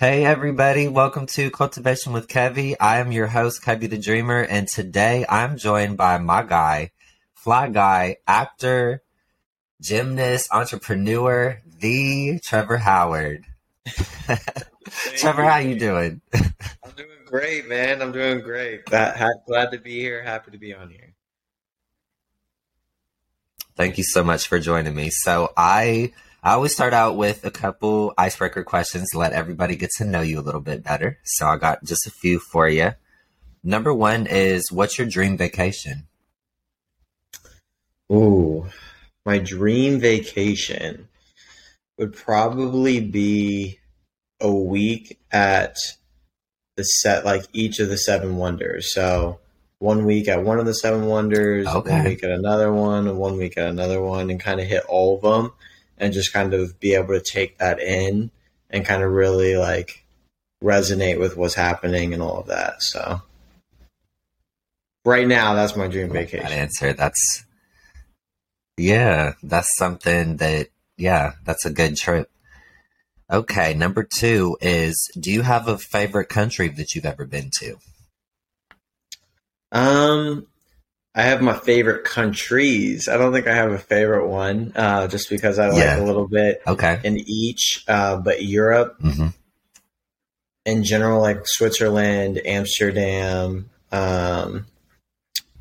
Hey everybody, welcome to Kultivation with Kevie. I am your host, Kevie the Dreamer, and today I'm joined by my guy, fly guy, actor, gymnast, entrepreneur, the Trevor Howard. Trevor, how you doing? I'm doing great, man. I'm doing great. Glad, glad to be here. Happy to be on here. Thank you so much for joining me. So I I always start out with a couple icebreaker questions to let everybody get to know you a little bit better. So I got just a few for you. Number one is what's your dream vacation? Ooh, my dream vacation would probably be a week at the set, like each of the seven wonders. So one week at one of the seven wonders, okay. one week at another one, and one week at another one, and kind of hit all of them and just kind of be able to take that in and kind of really like resonate with what's happening and all of that. So right now, that's my dream vacation. That answer. That's yeah, that's something that yeah, that's a good trip. Okay, number two is do you have a favorite country that you've ever been to? Um, I have my favorite countries. I don't think I have a favorite one, uh, just because I like yeah. a little bit okay. in each. Uh, but Europe, mm-hmm. in general, like Switzerland, Amsterdam, um,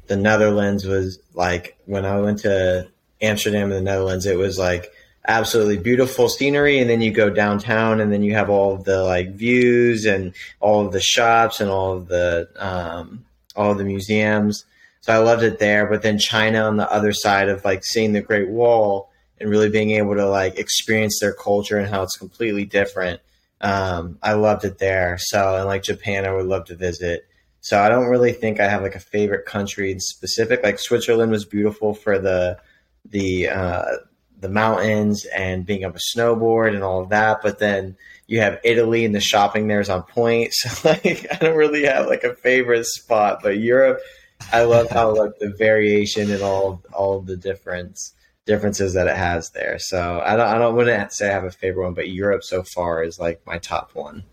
the Netherlands was like when I went to Amsterdam in the Netherlands, it was like absolutely beautiful scenery, and then you go downtown, and then you have all of the like views and all of the shops and all of the um, all of the museums so I loved it there. But then China on the other side of like seeing the Great Wall and really being able to like experience their culture and how it's completely different. Um, I loved it there. So and like Japan, I would love to visit. So I don't really think I have like a favorite country in specific. Like Switzerland was beautiful for the the uh, the mountains and being able to snowboard and all of that. But then you have Italy and the shopping there is on point. So like I don't really have like a favorite spot. But Europe I love how like the variation and all all the difference differences that it has there. So I don't I don't wouldn't say I have a favorite one, but Europe so far is like my top one.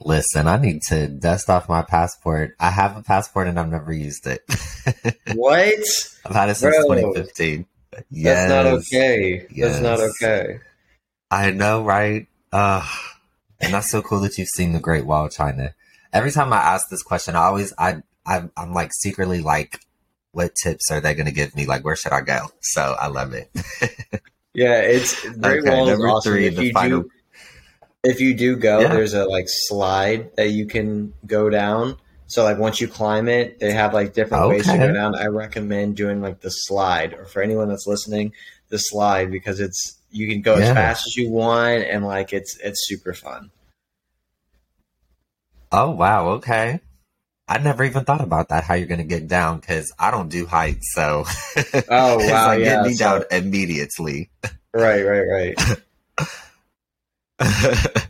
Listen, I need to dust off my passport. I have a passport and I've never used it. what? I've had it since Bro, 2015. Yes. That's not okay. Yes. That's not okay. I know, right? Uh, and that's so cool that you've seen the Great Wall of China every time I ask this question, I always I I'm, I'm like secretly like, what tips are they going to give me? Like, where should I go? So I love it. yeah, it's Great okay, Wall is awesome. Three, if you final... do, if you do go, yeah. there's a like slide that you can go down. So like once you climb it, they have like different okay. ways to go down. I recommend doing like the slide, or for anyone that's listening, the slide because it's you can go yeah. as fast as you want, and like it's it's super fun. Oh wow, okay. I never even thought about that. How you're going to get down? Because I don't do heights, so oh wow, like, yeah, get me so... down immediately. Right, right, right.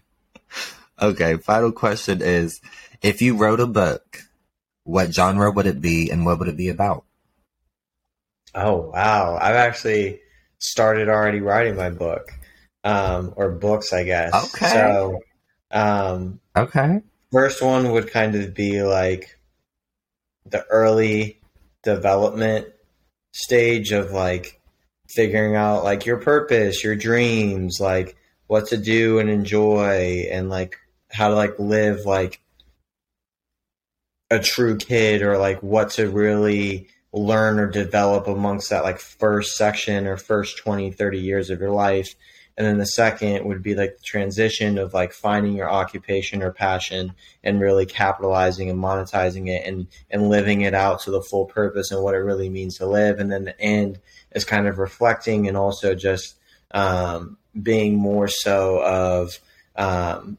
okay, final question is: If you wrote a book, what genre would it be, and what would it be about? Oh wow, I've actually started already writing my book, um, or books, I guess. Okay. So, um, okay first one would kind of be like the early development stage of like figuring out like your purpose, your dreams, like what to do and enjoy and like how to like live like a true kid or like what to really learn or develop amongst that like first section or first 20 30 years of your life and then the second would be like the transition of like finding your occupation or passion and really capitalizing and monetizing it and and living it out to the full purpose and what it really means to live. And then the end is kind of reflecting and also just um, being more so of um,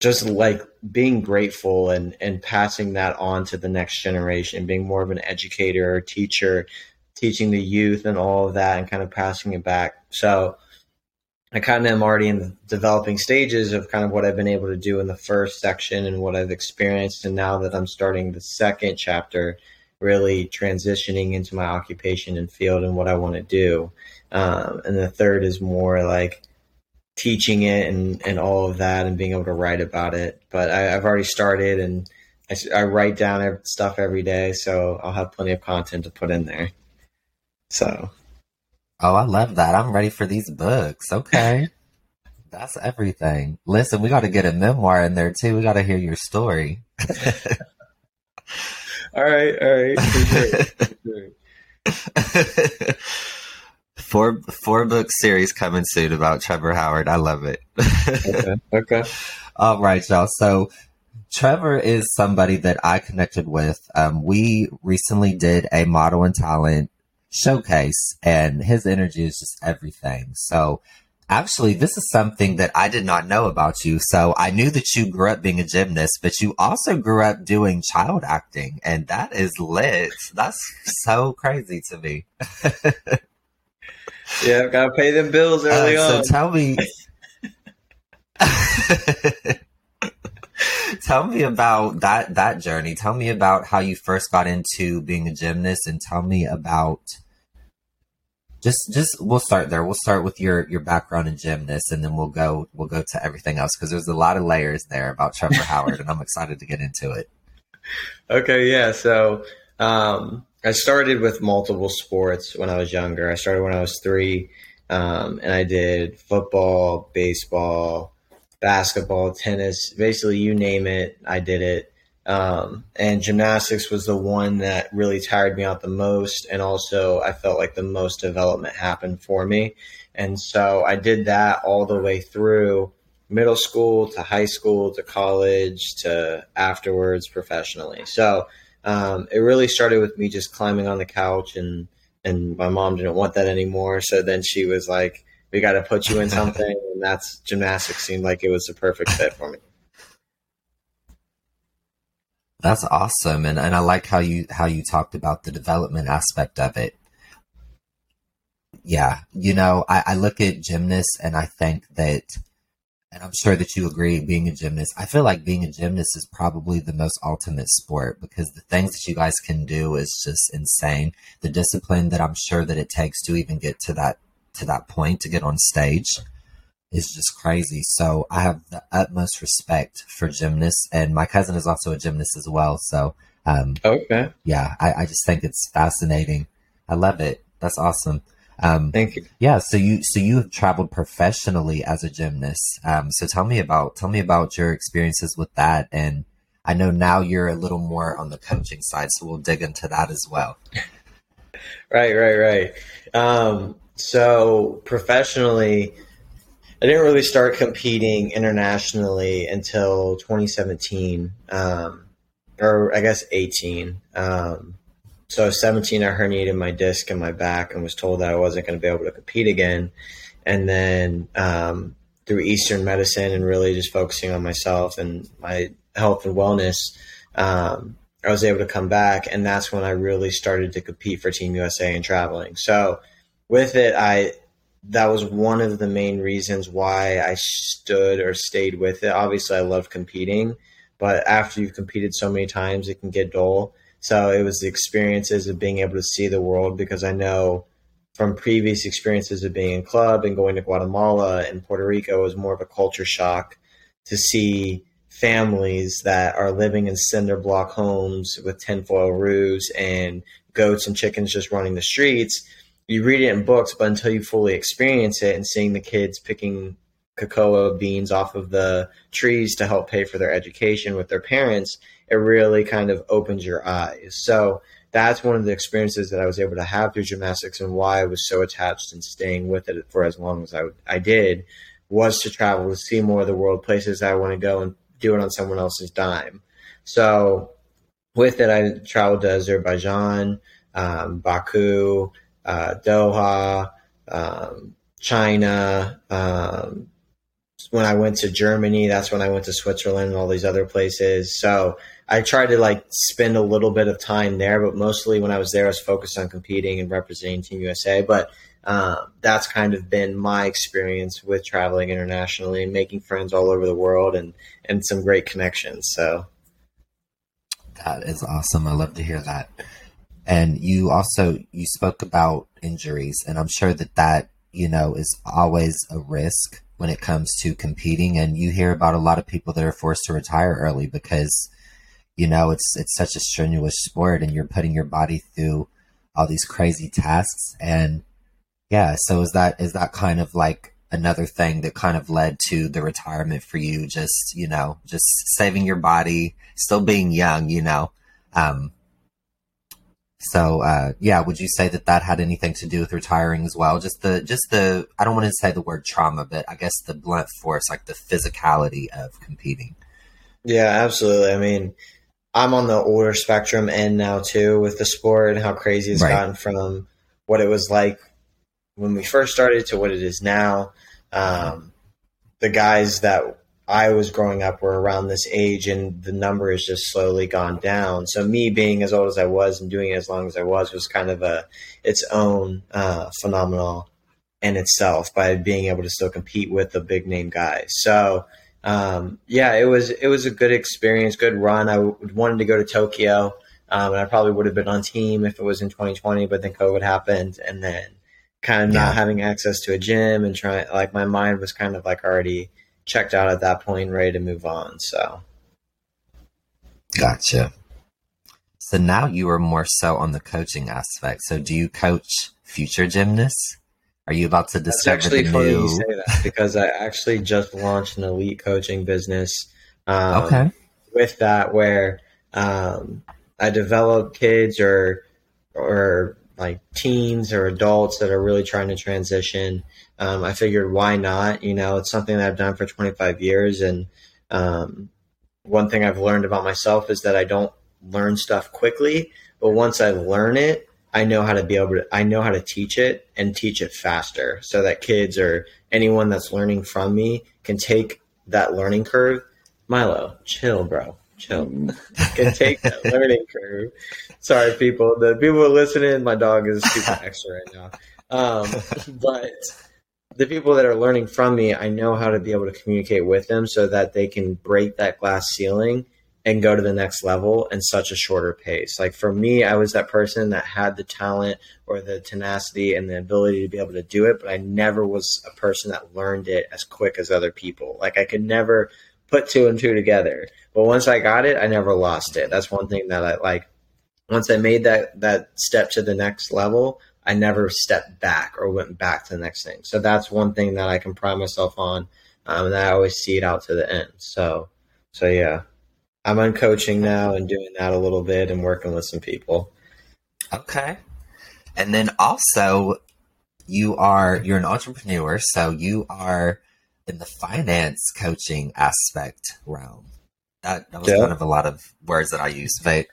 just like being grateful and and passing that on to the next generation being more of an educator or teacher teaching the youth and all of that and kind of passing it back. So I kind of am already in the developing stages of kind of what I've been able to do in the first section and what I've experienced. And now that I'm starting the second chapter, really transitioning into my occupation and field and what I want to do. Um, and the third is more like teaching it and, and all of that and being able to write about it. But I, have already started and I, I write down stuff every day, so I'll have plenty of content to put in there. So. Oh, I love that. I'm ready for these books. Okay. That's everything. Listen, we got to get a memoir in there too. We got to hear your story. all right, all right. four four book series coming soon about Trevor Howard. I love it. okay. Okay. All right, y'all. So Trevor is somebody that I connected with. Um, we recently did a model and talent showcase, and his energy is just everything. So Actually, this is something that I did not know about you. So I knew that you grew up being a gymnast, but you also grew up doing child acting, and that is lit. That's so crazy to me. yeah, I've gotta pay them bills early uh, on. So tell me. tell me about that that journey. Tell me about how you first got into being a gymnast, and tell me about just just we'll start there. We'll start with your your background in gymnast, and then we'll go we'll go to everything else because there's a lot of layers there about Trevor Howard, and I'm excited to get into it. Okay, yeah. So um, I started with multiple sports when I was younger. I started when I was three, um, and I did football, baseball, basketball, tennis, basically you name it, I did it. Um, and gymnastics was the one that really tired me out the most. And also, I felt like the most development happened for me. And so I did that all the way through middle school to high school to college to afterwards professionally. So um, it really started with me just climbing on the couch and and my mom didn't want that anymore. So then she was like, "We got to put you in something," and that's gymnastics seemed like it was the perfect fit for me. That's awesome, and and I like how you how you talked about the development aspect of it. Yeah, you know, I, I look at gymnasts and I think that, and I'm sure that you agree, being a gymnast, I feel like being a gymnast is probably the most ultimate sport because the things that you guys can do is just insane. The discipline that I'm sure that it takes to even get to that to that point to get on stage is just crazy. So I have the utmost respect for gymnasts, and my cousin is also a gymnast as well. So, um, okay, yeah, I, I just think it's fascinating. I love it. That's awesome. Um, Thank you. Yeah, so you so you have traveled professionally as a gymnast. Um, so tell me about tell me about your experiences with that, and I know now you're a little more on the coaching side, so we'll dig into that as well. right, right, right. Um, so professionally, I didn't really start competing internationally until 2017, um, or I guess 18. Um, so 17, I herniated my disc in my back and was told that I wasn't going to be able to compete again. And then um, through Eastern medicine and really just focusing on myself and my health and wellness, um, I was able to come back. And that's when I really started to compete for Team USA and traveling. So with it, I that was one of the main reasons why I stood or stayed with it. Obviously, I love competing, but after you've competed so many times, it can get dull. So it was the experiences of being able to see the world because I know from previous experiences of being in club and going to Guatemala and Puerto Rico was more of a culture shock to see families that are living in cinder block homes with tinfoil roofs and goats and chickens just running the streets you read it in books, but until you fully experience it and seeing the kids picking cocoa beans off of the trees to help pay for their education with their parents, it really kind of opens your eyes. So that's one of the experiences that I was able to have through gymnastics and why I was so attached and staying with it for as long as I, I did was to travel to see more of the world, places I want to go and do it on someone else's dime. So with it, I traveled to Azerbaijan, um, Baku, uh, Doha, um, China. Um, when I went to Germany, that's when I went to Switzerland and all these other places. So I tried to like spend a little bit of time there, but mostly when I was there, I was focused on competing and representing Team USA. But um, that's kind of been my experience with traveling internationally and making friends all over the world and and some great connections. So that is awesome. I love to hear that. And you also you spoke about injuries, and I'm sure that that you know is always a risk when it comes to competing. And you hear about a lot of people that are forced to retire early because, you know, it's, it's such a strenuous sport and you're putting your body through all these crazy tasks. And yeah, so is that, is that kind of like another thing that kind of led to the retirement for you? Just, you know, just saving your body, still being young, you know, um, so uh, yeah, would you say that that had anything to do with retiring as well? Just the just the I don't want to say the word trauma, but I guess the blunt force, like the physicality of competing. Yeah, absolutely. I mean, I'm on the older spectrum end now too with the sport and how crazy it's right. gotten from what it was like when we first started to what it is now. Um, the guys that I was growing up were around this age, and the number has just slowly gone down. So me being as old as I was and doing it as long as I was was kind of a its own uh, phenomenal in itself by being able to still compete with the big name guys. So um, yeah, it was it was a good experience, good run. I w- wanted to go to Tokyo, um, and I probably would have been on team if it was in 2020, but then COVID happened, and then kind of yeah. not having access to a gym and trying like my mind was kind of like already checked out at that point, ready to move on. So, gotcha. So now you are more so on the coaching aspect. So do you coach future gymnasts? Are you about to discover That's actually the funny new? You say that because I actually just launched an elite coaching business. Um, okay. With that, where um, I develop kids or or like teens or adults that are really trying to transition um, I figured why not? You know, it's something that I've done for 25 years. And um, one thing I've learned about myself is that I don't learn stuff quickly, but once I learn it, I know how to be able to, I know how to teach it and teach it faster so that kids or anyone that's learning from me can take that learning curve. Milo, chill, bro. Chill. can take that learning curve. Sorry, people. The people listening, my dog is super extra right now. Um, but the people that are learning from me, I know how to be able to communicate with them so that they can break that glass ceiling and go to the next level in such a shorter pace. Like for me, I was that person that had the talent or the tenacity and the ability to be able to do it, but I never was a person that learned it as quick as other people. Like I could never put two and two together. But once I got it, I never lost it. That's one thing that I like once I made that that step to the next level, I never stepped back or went back to the next thing. So that's one thing that I can pride myself on, um, and I always see it out to the end. So, so yeah, I'm on coaching now and doing that a little bit and working with some people. Okay, and then also you are you're an entrepreneur, so you are in the finance coaching aspect realm. That, that was yeah. kind of a lot of words that I used, but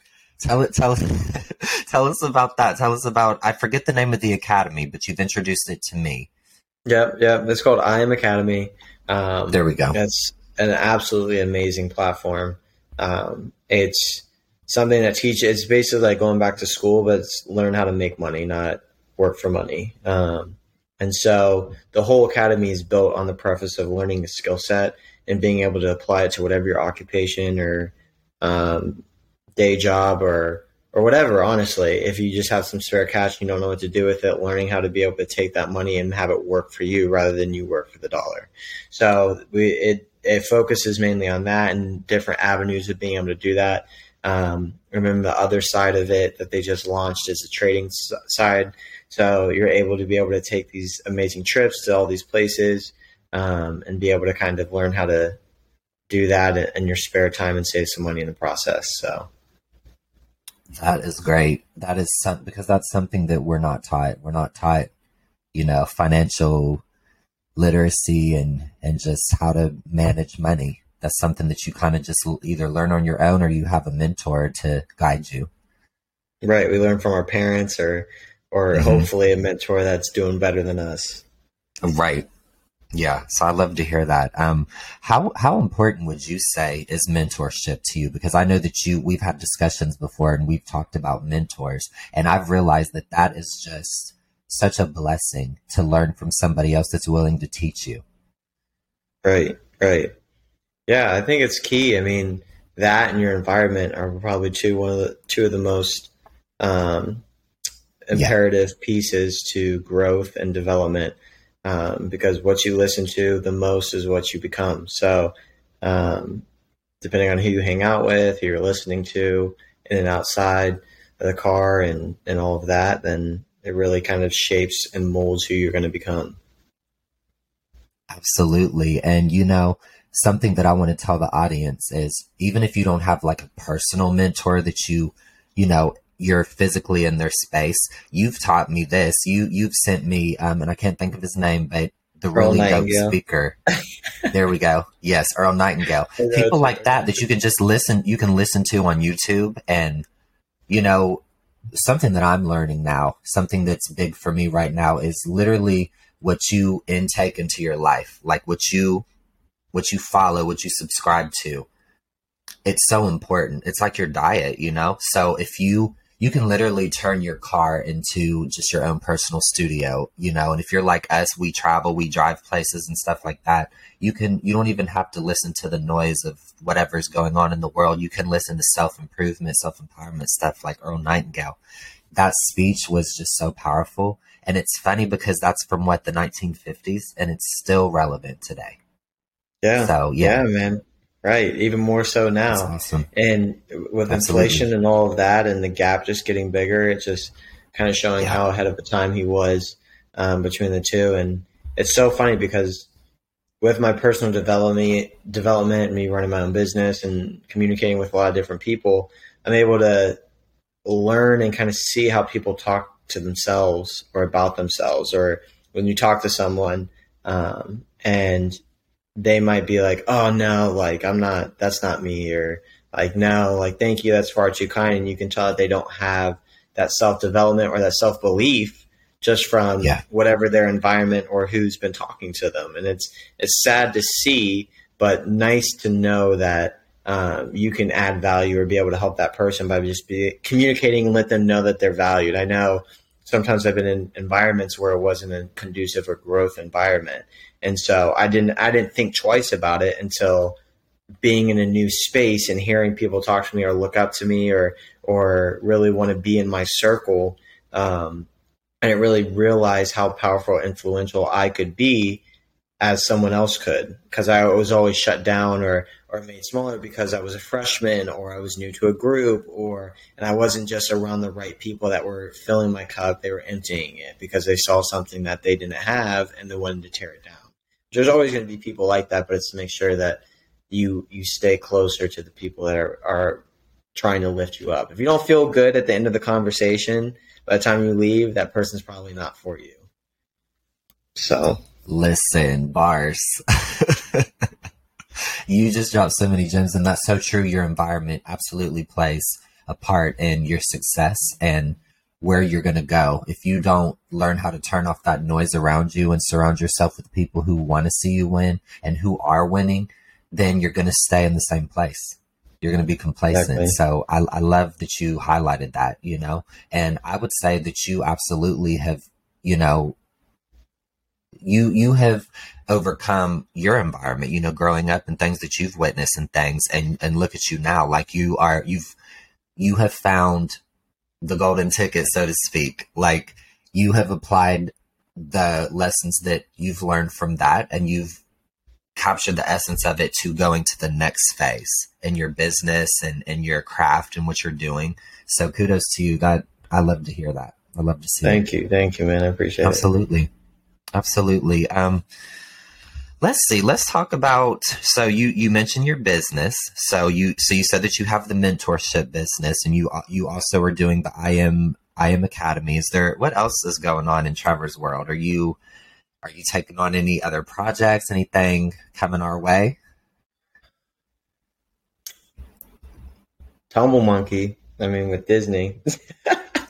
Tell it. Tell tell us about that. Tell us about. I forget the name of the academy, but you've introduced it to me. Yep, yep. It's called I Am Academy. Um, there we go. It's an absolutely amazing platform. Um, it's something that teaches. It's basically like going back to school, but it's learn how to make money, not work for money. Um, and so the whole academy is built on the preface of learning a skill set and being able to apply it to whatever your occupation or um, day job or or whatever honestly if you just have some spare cash and you don't know what to do with it learning how to be able to take that money and have it work for you rather than you work for the dollar. So we it it focuses mainly on that and different avenues of being able to do that. Um, remember the other side of it that they just launched is the trading side. So you're able to be able to take these amazing trips to all these places um, and be able to kind of learn how to do that in your spare time and save some money in the process so that is great. That is some, because that's something that we're not taught. We're not taught, you know, financial literacy and and just how to manage money. That's something that you kind of just either learn on your own or you have a mentor to guide you. Right. We learn from our parents or or mm-hmm. hopefully a mentor that's doing better than us. Right. Yeah, so I love to hear that. Um, how how important would you say is mentorship to you? Because I know that you we've had discussions before and we've talked about mentors, and I've realized that that is just such a blessing to learn from somebody else that's willing to teach you. Right, right. Yeah, I think it's key. I mean, that and your environment are probably two one of the two of the most um, imperative yeah. pieces to growth and development um, because what you listen to the most is what you become. So, um, depending on who you hang out with, who you're listening to, in and outside of the car, and and all of that, then it really kind of shapes and molds who you're going to become. Absolutely, and you know. Something that I want to tell the audience is even if you don't have like a personal mentor that you, you know, you're physically in their space. You've taught me this. You you've sent me, um, and I can't think of his name, but the really dope speaker. there we go. Yes, Earl Nightingale. People like that that you can just listen. You can listen to on YouTube, and you know something that I'm learning now. Something that's big for me right now is literally what you intake into your life, like what you what you follow, what you subscribe to. It's so important. It's like your diet, you know. So if you you can literally turn your car into just your own personal studio, you know. And if you're like us, we travel, we drive places and stuff like that. You can, you don't even have to listen to the noise of whatever's going on in the world. You can listen to self improvement, self empowerment stuff like Earl Nightingale. That speech was just so powerful. And it's funny because that's from what the 1950s and it's still relevant today. Yeah. So, yeah, yeah man. Right, even more so now. Awesome. And with Absolutely. inflation and all of that, and the gap just getting bigger, it's just kind of showing yeah. how ahead of the time he was um, between the two. And it's so funny because with my personal development, development, me running my own business and communicating with a lot of different people, I'm able to learn and kind of see how people talk to themselves or about themselves, or when you talk to someone um, and they might be like, oh no, like I'm not, that's not me, or like no, like thank you, that's far too kind, and you can tell that they don't have that self development or that self belief just from yeah. whatever their environment or who's been talking to them, and it's it's sad to see, but nice to know that. Um, you can add value or be able to help that person by just be communicating and let them know that they're valued. I know sometimes I've been in environments where it wasn't a conducive or growth environment. And so I didn't I didn't think twice about it until being in a new space and hearing people talk to me or look up to me or or really want to be in my circle. Um, I didn't really realize how powerful, influential I could be as someone else could because I was always shut down or or made smaller because I was a freshman or I was new to a group or and I wasn't just around the right people that were filling my cup, they were emptying it because they saw something that they didn't have and they wanted to tear it down. There's always going to be people like that, but it's to make sure that you you stay closer to the people that are, are trying to lift you up. If you don't feel good at the end of the conversation, by the time you leave, that person's probably not for you. So Listen, bars. you just dropped so many gems, and that's so true. Your environment absolutely plays a part in your success and where you're going to go. If you don't learn how to turn off that noise around you and surround yourself with people who want to see you win and who are winning, then you're going to stay in the same place. You're going to be complacent. Exactly. So I, I love that you highlighted that, you know, and I would say that you absolutely have, you know, you you have overcome your environment you know growing up and things that you've witnessed and things and and look at you now like you are you've you have found the golden ticket so to speak. Like you have applied the lessons that you've learned from that and you've captured the essence of it to going to the next phase in your business and in your craft and what you're doing. So kudos to you. God i love to hear that. I love to see thank it. you. Thank you man. I appreciate absolutely. it. Absolutely Absolutely. Um, let's see. Let's talk about. So you you mentioned your business. So you so you said that you have the mentorship business, and you you also are doing the I am I am Academy. Is there what else is going on in Trevor's world? Are you are you taking on any other projects? Anything coming our way? Tumble Monkey. I mean, with Disney.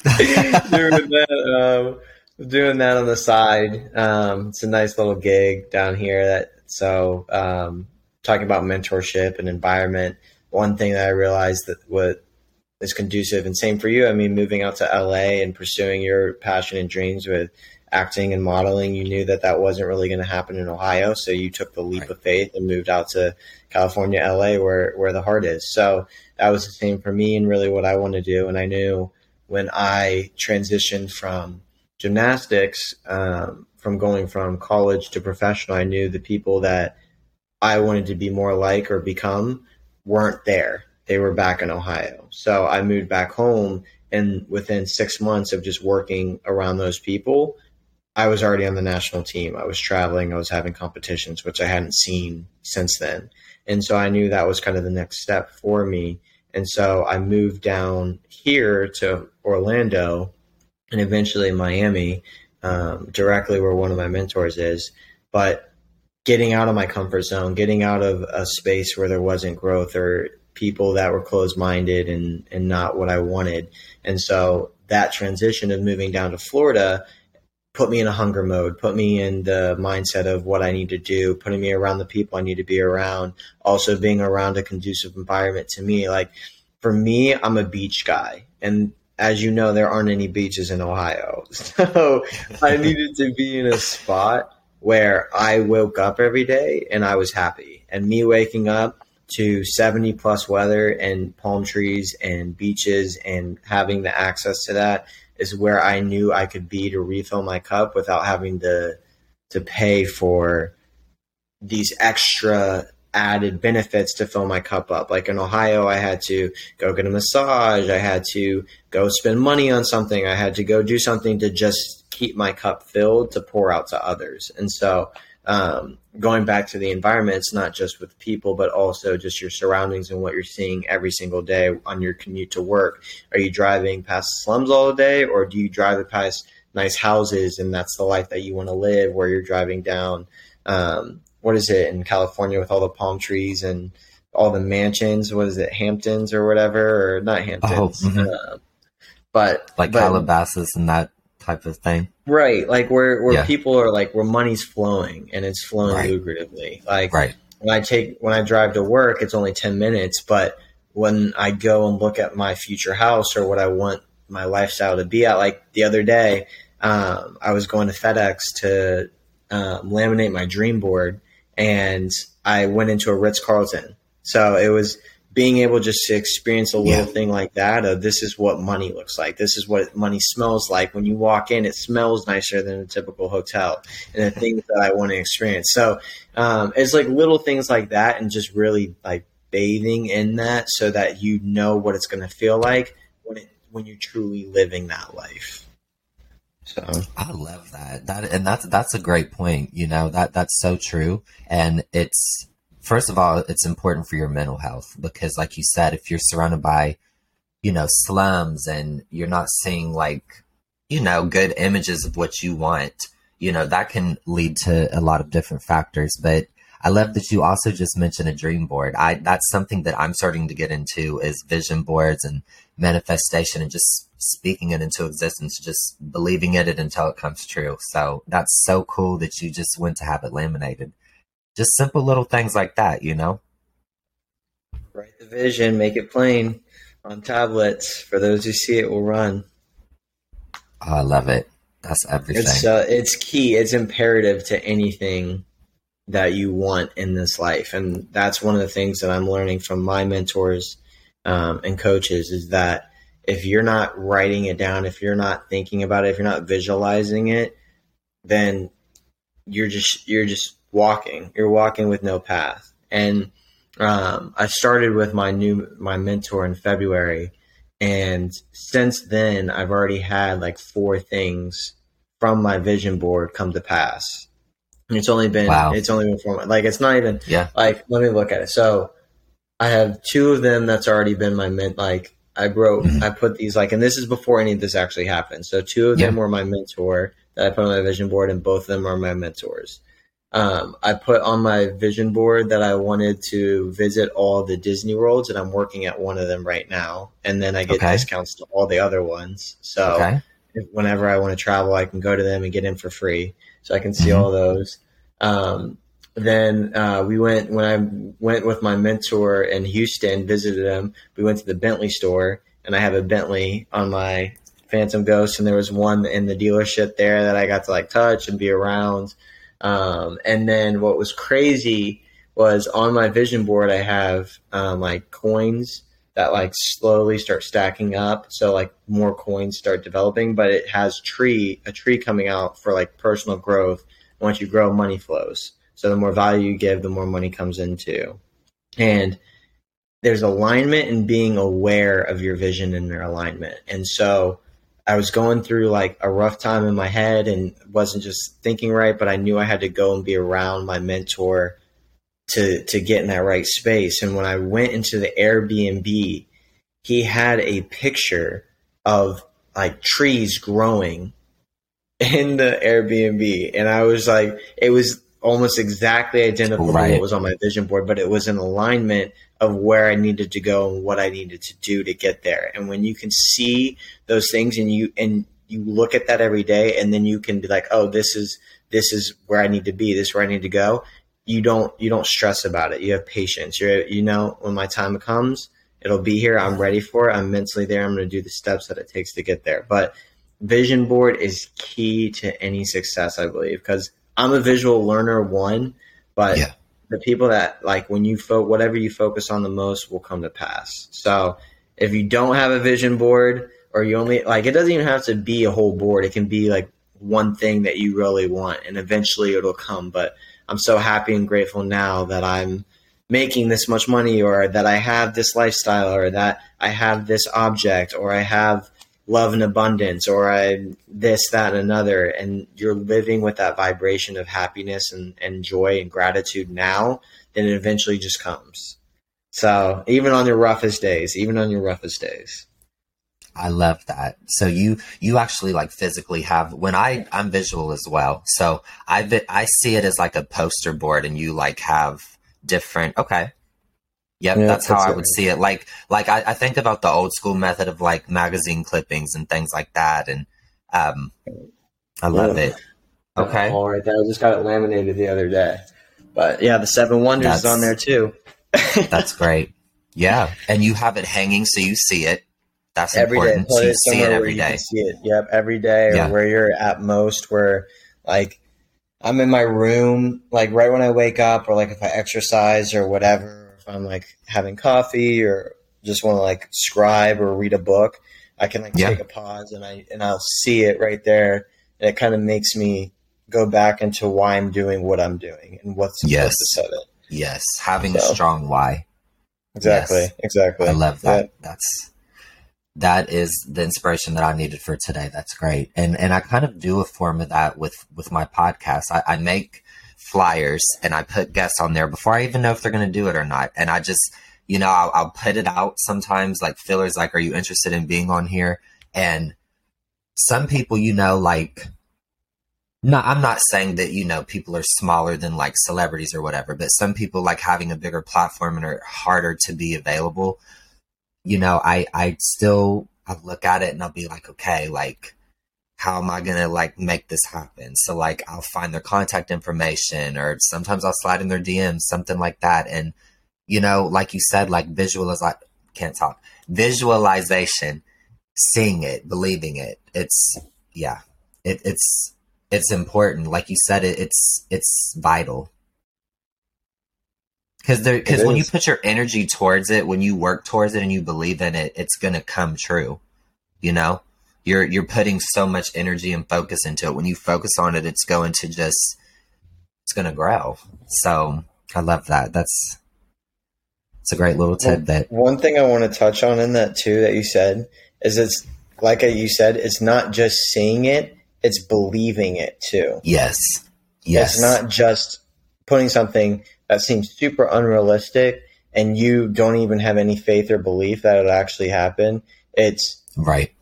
Um, doing that on the side. Um, it's a nice little gig down here. That so um, talking about mentorship and environment. One thing that I realized that what is conducive and same for you. I mean, moving out to LA and pursuing your passion and dreams with acting and modeling, you knew that that wasn't really going to happen in Ohio. So you took the leap right. of faith and moved out to California, LA, where where the heart is. So that was the same for me and really what I want to do. And I knew when I transitioned from gymnastics um, from going from college to professional, I knew the people that I wanted to be more like or become weren't there. They were back in Ohio. So I moved back home and within 6 months of just working around those people, I was already on the national team. I was traveling, I was having competitions which I hadn't seen since then. And so I knew that was kind of the next step for me. And so I moved down here to Orlando and eventually Miami, um, directly where one of my mentors is. But getting out of my comfort zone, getting out of a space where there wasn't growth or people that were closed minded and, and not what I wanted. And so that transition of moving down to Florida put me in a hunger mode, put me in the mindset of what I need to do, putting me around the people I need to be around, also being around a conducive environment to me. Like for me, I'm a beach guy. And as you know, there aren't any beaches in Ohio. So I needed to be in a spot where I woke up every day and I was happy. And me waking up to 70 plus weather and palm trees and beaches and having the access to that is where I knew I could be to refill my cup without having to to pay for these extra added benefits to fill my cup up. Like in Ohio, I had to go get a massage. I had to go spend money on something. I had to go do something to just keep my cup filled to pour out to others. And so, um, going back to the environment, it's not just with people, but also just your surroundings and what you're seeing every single day on your commute to work. Are you driving past slums all day, or do you drive past nice houses and that's the life that you want to live? Where you're driving down, um, what is it in California with all the palm trees and all the mansions? What is it, Hamptons or whatever, or not Hamptons? Oh, mm-hmm. uh, but like but, Calabasas and that type of thing. Right. Like where, where yeah. people are like where money's flowing and it's flowing right. lucratively. Like right. when I take when I drive to work it's only ten minutes, but when I go and look at my future house or what I want my lifestyle to be at, like the other day, um, I was going to FedEx to um, laminate my dream board and I went into a Ritz Carlton. So it was being able just to experience a little yeah. thing like that of this is what money looks like this is what money smells like when you walk in it smells nicer than a typical hotel and the things that i want to experience so um, it's like little things like that and just really like bathing in that so that you know what it's going to feel like when it when you're truly living that life so I love that. That and that's that's a great point. You know that that's so true, and it's first of all, it's important for your mental health because, like you said, if you're surrounded by, you know, slums and you're not seeing like, you know, good images of what you want, you know, that can lead to a lot of different factors. But I love that you also just mentioned a dream board. I that's something that I'm starting to get into is vision boards and manifestation and just speaking it into existence, just believing in it until it comes true. So that's so cool that you just went to have it laminated just simple little things like that, you know? Write the vision, make it plain on tablets. For those who see it will run. Oh, I love it. That's everything. It's, uh, it's key. It's imperative to anything that you want in this life. And that's one of the things that I'm learning from my mentors um, and coaches is that if you're not writing it down, if you're not thinking about it, if you're not visualizing it, then you're just you're just walking. You're walking with no path. And um, I started with my new my mentor in February, and since then I've already had like four things from my vision board come to pass. It's only been wow. it's only been four like it's not even yeah like let me look at it. So I have two of them that's already been my ment like I wrote mm-hmm. I put these like and this is before any of this actually happened. So two of yeah. them were my mentor that I put on my vision board and both of them are my mentors. Um, I put on my vision board that I wanted to visit all the Disney worlds, and I'm working at one of them right now. And then I get okay. discounts to all the other ones. So okay. if, whenever I want to travel, I can go to them and get in for free, so I can see mm-hmm. all those. Um, then uh, we went when I went with my mentor in Houston, visited him. We went to the Bentley store, and I have a Bentley on my Phantom Ghost, and there was one in the dealership there that I got to like touch and be around. Um, and then what was crazy was on my vision board, I have um, like coins that like slowly start stacking up. So like more coins start developing, but it has tree a tree coming out for like personal growth. Once you grow, money flows. So the more value you give, the more money comes into. And there's alignment in being aware of your vision and your alignment. And so I was going through like a rough time in my head and wasn't just thinking right, but I knew I had to go and be around my mentor to to get in that right space. And when I went into the Airbnb, he had a picture of like trees growing in the Airbnb, and I was like, it was almost exactly identical right. to what was on my vision board, but it was an alignment of where I needed to go and what I needed to do to get there. And when you can see those things and you and you look at that every day and then you can be like, oh, this is this is where I need to be, this is where I need to go you don't you don't stress about it. You have patience. You're you know when my time comes, it'll be here. I'm ready for it. I'm mentally there. I'm going to do the steps that it takes to get there. But vision board is key to any success, I believe, because I'm a visual learner one, but yeah. the people that like when you fo- whatever you focus on the most will come to pass. So if you don't have a vision board or you only like it doesn't even have to be a whole board. It can be like one thing that you really want and eventually it'll come, but I'm so happy and grateful now that I'm making this much money or that I have this lifestyle or that I have this object or I have love and abundance or I this, that, and another. And you're living with that vibration of happiness and, and joy and gratitude now, then it eventually just comes. So even on your roughest days, even on your roughest days. I love that. So you you actually like physically have when I I'm visual as well. So I I see it as like a poster board, and you like have different. Okay, yep, yeah, that's, that's how I would see it. Like like I, I, think about the old school method of like magazine clippings and things like that, and um, I love yeah. it. Okay, all right, that I just got it laminated the other day, but yeah, the Seven Wonders that's, is on there too. that's great. Yeah, and you have it hanging so you see it that's every important. Day. Put it see it every day. see it. Yep, every day, or yeah. where you're at most. Where like I'm in my room, like right when I wake up, or like if I exercise or whatever. If I'm like having coffee or just want to like scribe or read a book, I can like yeah. take a pause and I and I'll see it right there, and it kind of makes me go back into why I'm doing what I'm doing and what's the yes. purpose of it. Yes, having so. a strong why. Exactly. Yes. Exactly. I love that. Yeah. That's that is the inspiration that I needed for today. That's great. And and I kind of do a form of that with with my podcast. I, I make flyers and I put guests on there before I even know if they're going to do it or not. And I just, you know, I'll, I'll put it out sometimes like fillers, like, are you interested in being on here? And some people, you know, like, no, I'm not saying that, you know, people are smaller than like celebrities or whatever, but some people like having a bigger platform and are harder to be available you know, I, I still, I look at it and I'll be like, okay, like, how am I going to like make this happen? So like, I'll find their contact information or sometimes I'll slide in their DMs, something like that. And, you know, like you said, like visualize, like, can't talk, visualization, seeing it, believing it. It's, yeah, it, it's, it's important. Like you said, it, it's, it's vital because there because when you put your energy towards it when you work towards it and you believe in it it's going to come true you know? You're you're putting so much energy and focus into it. When you focus on it it's going to just it's going to grow. So i love that. That's it's a great little tidbit. that one thing i want to touch on in that too that you said is it's like you said it's not just seeing it it's believing it too. Yes. Yes. it's not just putting something that seems super unrealistic and you don't even have any faith or belief that it'll actually happen. It's right.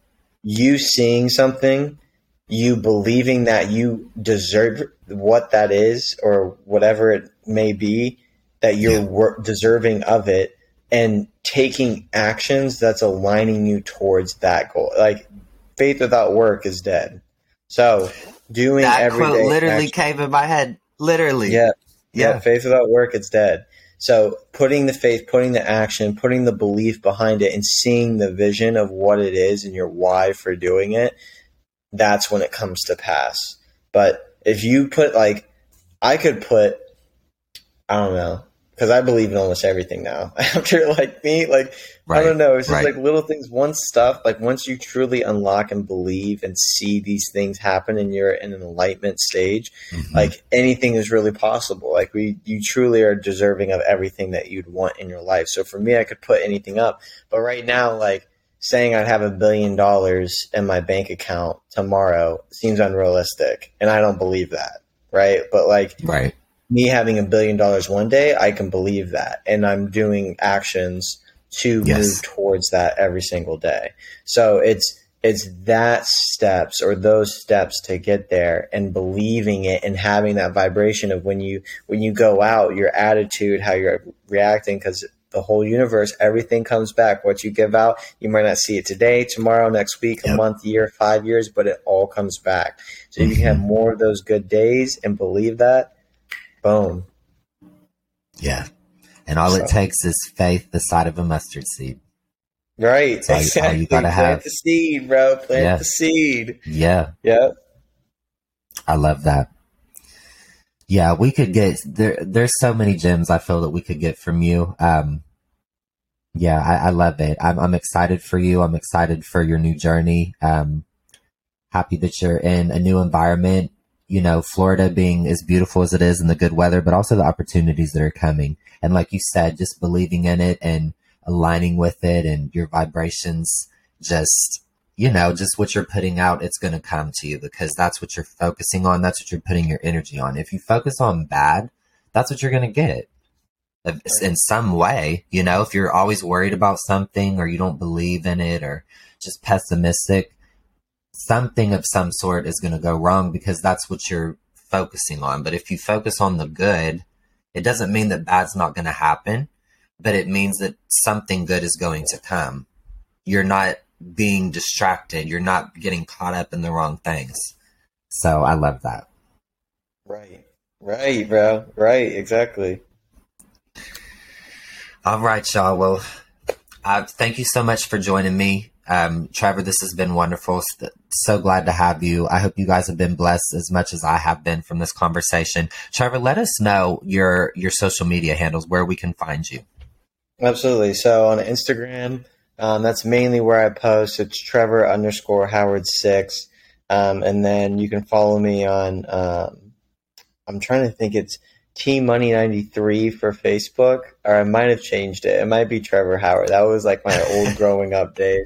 You seeing something, you believing that you deserve what that is or whatever it may be, that you're yeah. deserving of it and taking actions that's aligning you towards that goal. Like faith without work is dead. So doing that quote literally action, came in my head. Literally. Yeah. Yeah. yeah, faith without work, it's dead. So putting the faith, putting the action, putting the belief behind it, and seeing the vision of what it is and your why for doing it, that's when it comes to pass. But if you put like, I could put, I don't know, because I believe in almost everything now. After like me, like right. I don't know, it's just right. like little things. Once stuff like once you truly unlock and believe and see these things happen, and you're in an enlightenment stage, mm-hmm. like anything is really possible. Like we, you truly are deserving of everything that you'd want in your life. So for me, I could put anything up, but right now, like saying I'd have a billion dollars in my bank account tomorrow seems unrealistic, and I don't believe that. Right, but like right me having a billion dollars one day, I can believe that. And I'm doing actions to yes. move towards that every single day. So it's it's that steps or those steps to get there and believing it and having that vibration of when you when you go out, your attitude, how you're reacting because the whole universe, everything comes back. What you give out, you might not see it today, tomorrow, next week, yep. a month, year, five years, but it all comes back. So mm-hmm. you can have more of those good days and believe that, Boom. Yeah. And all so. it takes is faith the size of a mustard seed. Right. That's exactly. All you, gotta Plant have. the seed, bro. Plant yeah. the seed. Yeah. Yeah. I love that. Yeah, we could get there. There's so many gems I feel that we could get from you. Um, yeah, I, I love it. I'm, I'm excited for you. I'm excited for your new journey. Um, happy that you're in a new environment you know, Florida being as beautiful as it is and the good weather, but also the opportunities that are coming. And like you said, just believing in it and aligning with it and your vibrations, just, you know, just what you're putting out, it's going to come to you because that's what you're focusing on. That's what you're putting your energy on. If you focus on bad, that's what you're going to get in some way. You know, if you're always worried about something or you don't believe in it or just pessimistic, something of some sort is going to go wrong because that's what you're focusing on. But if you focus on the good, it doesn't mean that bad's not going to happen, but it means that something good is going to come. You're not being distracted, you're not getting caught up in the wrong things. So I love that. Right. Right, bro. Right, exactly. All right, y'all. Well, uh, thank you so much for joining me. Um, Trevor, this has been wonderful. So glad to have you. I hope you guys have been blessed as much as I have been from this conversation. Trevor, let us know your your social media handles where we can find you. Absolutely. So on Instagram, um, that's mainly where I post. It's Trevor underscore Howard six, um, and then you can follow me on. Um, I'm trying to think. It's T Money 93 for Facebook, or I might have changed it. It might be Trevor Howard. That was like my old growing up days.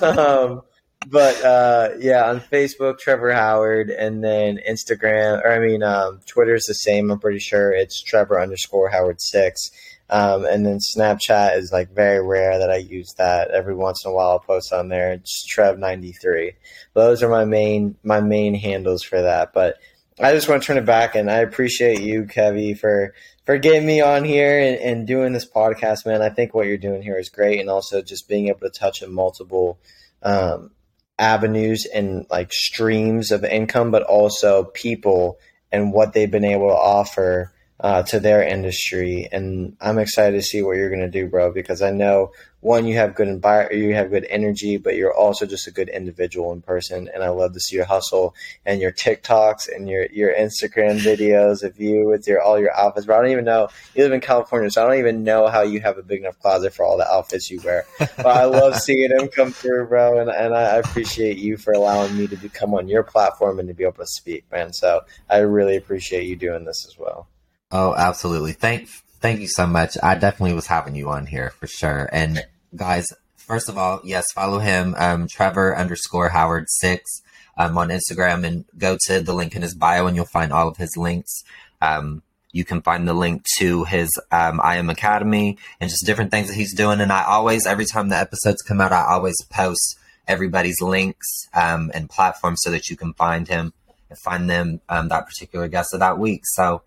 um, but uh, yeah, on Facebook, Trevor Howard, and then Instagram, or I mean, um, Twitter is the same. I'm pretty sure it's Trevor underscore Howard six. Um, and then Snapchat is like very rare that I use that. Every once in a while, I'll post on there. It's Trev ninety three. Those are my main my main handles for that. But I just want to turn it back, and I appreciate you, Kevie, for for getting me on here and, and, doing this podcast, man. I think what you're doing here is great, and also just being able to touch on multiple um, avenues and like streams of income, but also people and what they've been able to offer uh, to their industry. And I'm excited to see what you're going to do, bro, because I know one, you have good environment, you have good energy, but you're also just a good individual in person. And I love to see your hustle and your TikToks and your, your Instagram videos of you with your, all your outfits. But I don't even know, you live in California, so I don't even know how you have a big enough closet for all the outfits you wear. But I love seeing them come through, bro. And, and I appreciate you for allowing me to come on your platform and to be able to speak, man. So I really appreciate you doing this as well. Oh, absolutely. Thank, thank you so much. I definitely was having you on here for sure. And guys, first of all, yes, follow him, um, Trevor underscore Howard six, um, on Instagram and go to the link in his bio and you'll find all of his links. Um, you can find the link to his um, I Am Academy and just different things that he's doing. And I always, every time the episodes come out, I always post everybody's links um, and platforms so that you can find him and find them um, that particular guest of that week. So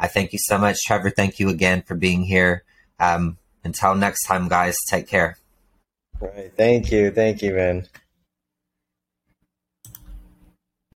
I thank you so much, Trevor. Thank you again for being here. Um, until next time, guys, take care. Right. Thank you. Thank you, man.